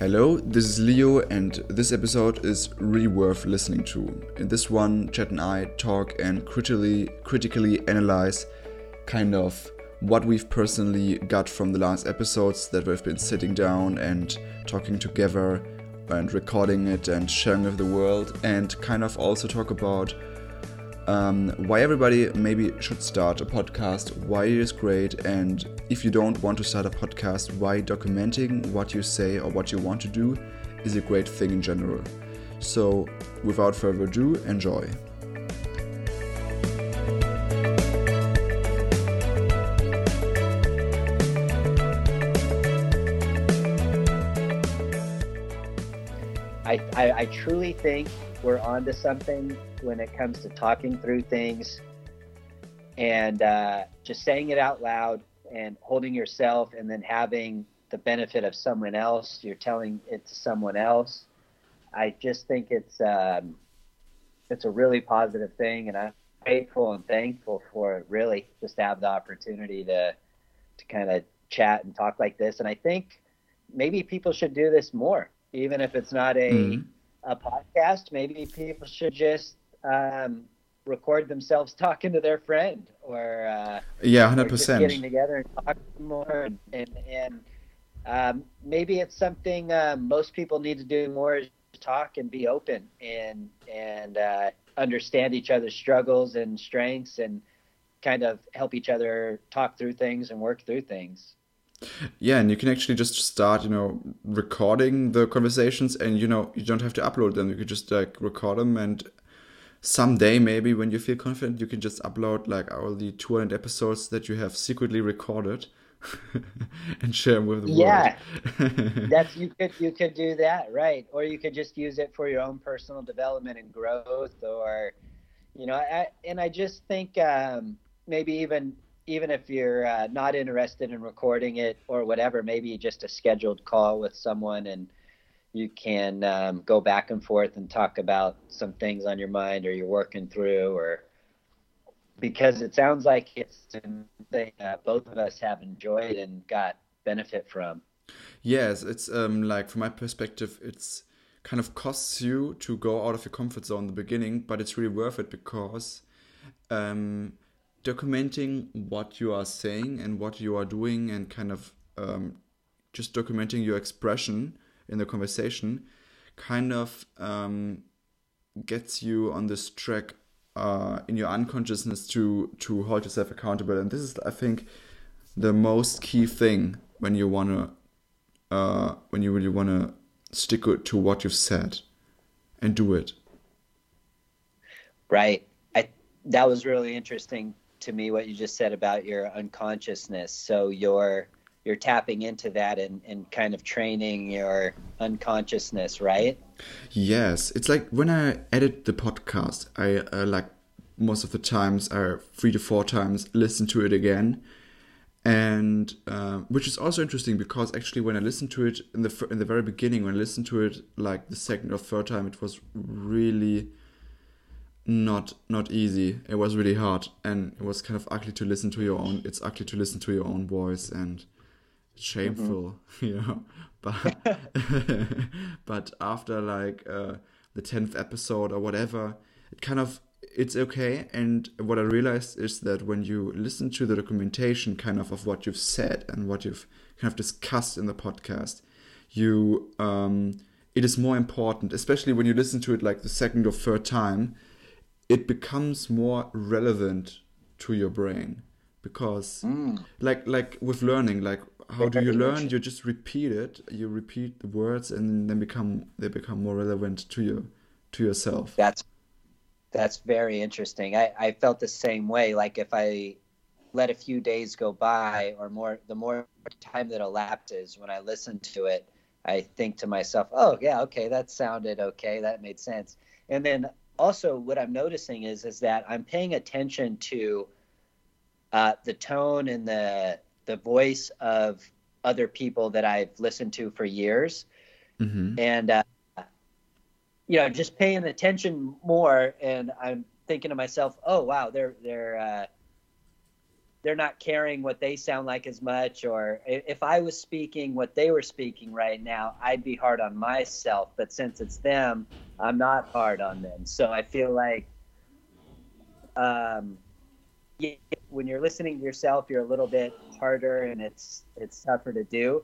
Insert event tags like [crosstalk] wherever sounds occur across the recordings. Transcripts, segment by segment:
Hello, this is Leo, and this episode is really worth listening to. In this one, Chad and I talk and critically critically analyze kind of what we've personally got from the last episodes that we've been sitting down and talking together and recording it and sharing with the world, and kind of also talk about um, why everybody maybe should start a podcast, why it is great, and if you don't want to start a podcast, why documenting what you say or what you want to do is a great thing in general. So, without further ado, enjoy. I, I, I truly think we're onto something when it comes to talking through things and uh, just saying it out loud and holding yourself and then having the benefit of someone else. You're telling it to someone else. I just think it's um, it's a really positive thing and i'm grateful and thankful for it really just to have the opportunity to to kind of chat and talk like this. And i think maybe people should do this more even if it's not a mm-hmm. a podcast maybe people should just um, record themselves talking to their friend or uh, yeah, hundred percent getting together and talking more and and, and um, maybe it's something uh, most people need to do more is talk and be open and and uh, understand each other's struggles and strengths and kind of help each other talk through things and work through things. Yeah, and you can actually just start, you know, recording the conversations, and you know, you don't have to upload them. You could just like record them and someday maybe when you feel confident you can just upload like all the 200 episodes that you have secretly recorded [laughs] and share them with the yeah. world yeah [laughs] that's you could you could do that right or you could just use it for your own personal development and growth or you know I, and i just think um, maybe even even if you're uh, not interested in recording it or whatever maybe just a scheduled call with someone and you can um, go back and forth and talk about some things on your mind or you're working through or because it sounds like it's something that both of us have enjoyed and got benefit from. Yes it's um, like from my perspective it's kind of costs you to go out of your comfort zone in the beginning but it's really worth it because um, documenting what you are saying and what you are doing and kind of um, just documenting your expression in the conversation kind of um, gets you on this track uh, in your unconsciousness to to hold yourself accountable. And this is i think the most key thing when you want to uh, when you really want to stick to what you've said and do it. Right. I that was really interesting to me what you just said about your unconsciousness. So your you're tapping into that and, and kind of training your unconsciousness, right? Yes, it's like when I edit the podcast, I uh, like most of the times, I three to four times listen to it again, and uh, which is also interesting because actually when I listened to it in the in the very beginning, when I listened to it like the second or third time, it was really not not easy. It was really hard, and it was kind of ugly to listen to your own. It's ugly to listen to your own voice and shameful, mm-hmm. [laughs] you know. But [laughs] but after like uh, the tenth episode or whatever, it kind of it's okay. And what I realized is that when you listen to the documentation, kind of of what you've said and what you've kind of discussed in the podcast, you um, it is more important, especially when you listen to it like the second or third time. It becomes more relevant to your brain because mm. like like with learning like how do you learn? You just repeat it you repeat the words and then become they become more relevant to you to yourself. That's that's very interesting. I i felt the same way. Like if i let a few days go by or more the more time that elapses when i listen to it i think to myself oh yeah okay that sounded okay that made sense. And then also what i'm noticing is is that i'm paying attention to uh, the tone and the the voice of other people that I've listened to for years, mm-hmm. and uh, you know, just paying attention more. And I'm thinking to myself, oh wow, they're they're uh, they're not caring what they sound like as much or if i was speaking what they were speaking right now i'd be hard on myself. But since it's them i'm not hard on them. So i feel like um, when you're listening to yourself you're a little bit harder and it's it's tougher to do.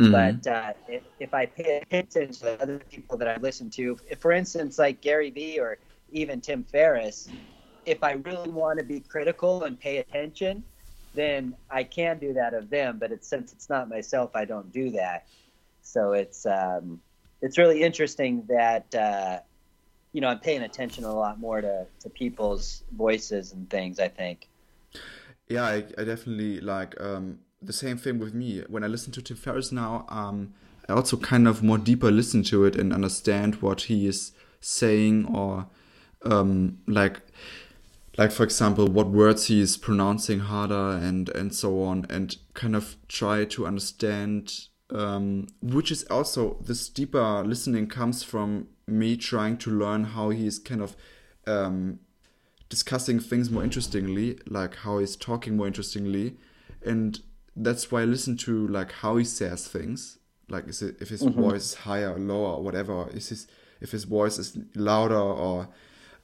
Mm-hmm. but uh, if, if i pay attention to the other people that i listen to if, for instance like gary vee or even tim ferriss if I really want to be critical and pay attention, then I can do that of them. But it's, since it's not myself, I don't do that. So it's um, it's really interesting that uh, you know I'm paying attention a lot more to to people's voices and things. I think. Yeah, I, I definitely like um, the same thing with me. When I listen to Tim Ferriss now, um, I also kind of more deeper listen to it and understand what he is saying or um, like like for example what words he is pronouncing harder and and so on and kind of try to understand um, which is also this deeper listening comes from me trying to learn how he's kind of um, discussing things more interestingly like how he's talking more interestingly and that's why i listen to like how he says things like is it if his mm-hmm. voice is higher or lower or whatever is his if his voice is louder or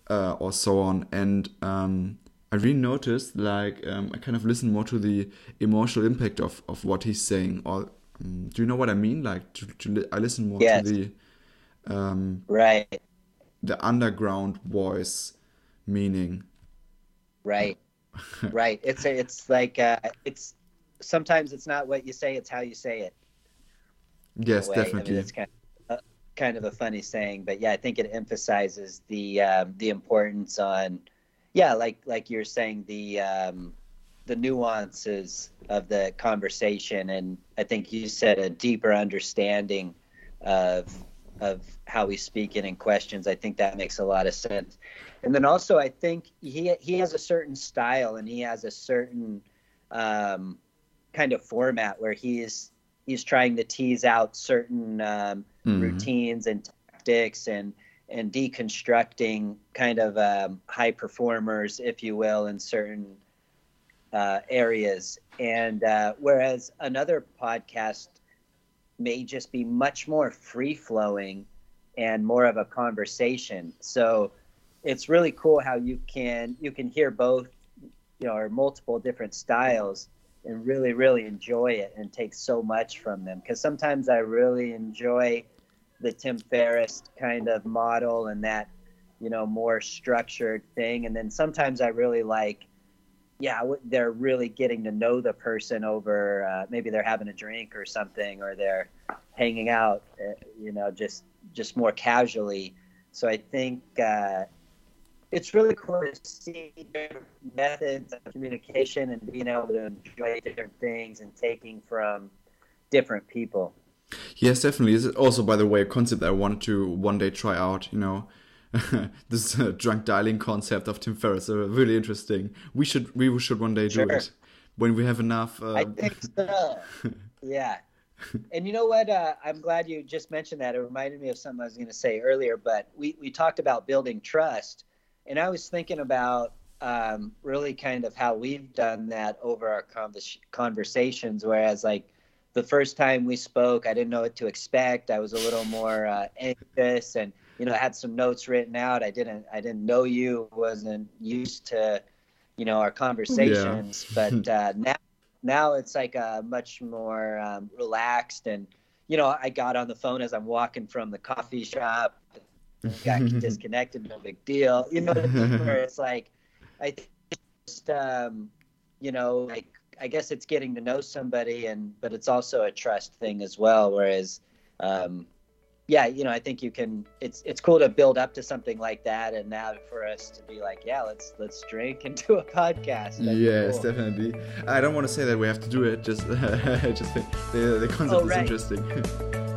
uh, or so on. And um, I really noticed, like, um, I kind of listen more to the emotional impact of, of what he's saying. Or um, do you know what I mean? Like, to, to li I listen more yes. to the um, right the underground voice meaning. Right, [laughs] right. It's a, it's like uh, it's sometimes it's not what you say; it's how you say it. Yes, definitely. I mean, it's kind kind of a funny saying, but yeah, I think it emphasizes the um, the importance on, yeah, like like you're saying the um, the nuances of the conversation, and I think you said a deeper understanding of of how we speak it in questions. I think that makes a lot of sense. And then also, I think he he has a certain style, and he has a certain um, kind of format where he's he's trying to tease out certain um, mm-hmm. routines and tactics and and deconstructing kind of um, high performers, if you will, in certain uh, areas. And uh, whereas another podcast may just be much more free flowing and more of a conversation. So it's really cool how you can you can hear both, you know, or multiple different styles and really really enjoy it and take so much from them. Because sometimes i really enjoy the tim ferriss kind of model and that you know more structured thing. And then sometimes i really like yeah they're really getting to know the person over uh, maybe they're having a drink or something or they're hanging out uh, you know just just more casually. So i think uh, it's really cool to see different methods of communication and being able to enjoy different things and taking from different people. Yes, definitely. This is also, by the way, a concept I wanted to one day try out. You know, [laughs] this uh, drunk dialing concept of Tim Ferriss, uh, really interesting. We should we should one day do sure. it when we have enough. Uh... I think so. [laughs] yeah. And you know what? Uh, I'm glad you just mentioned that. It reminded me of something I was going to say earlier. But we we talked about building trust and I was thinking about um, really kind of how we've done that over our convers- conversations. Whereas, like the first time we spoke, I didn't know what to expect. I was a little more uh, anxious, and you know, I had some notes written out. I didn't, I didn't know you, wasn't used to, you know, our conversations. Yeah. but [laughs] uh, now, now it's like a much more um, relaxed, and you know, I got on the phone as I'm walking from the coffee shop got [laughs] disconnected, no big deal. You know, where it's like, I just, um, you know, like I guess it's getting to know somebody, and but it's also a trust thing as well. Whereas, um, yeah, you know, I think you can. It's it's cool to build up to something like that, and now for us to be like, yeah, let's let's drink and [laughs] do a podcast. yes, cool. definitely. I don't want to say that we have to do it. Just [laughs] just the, the concept oh, right. is interesting.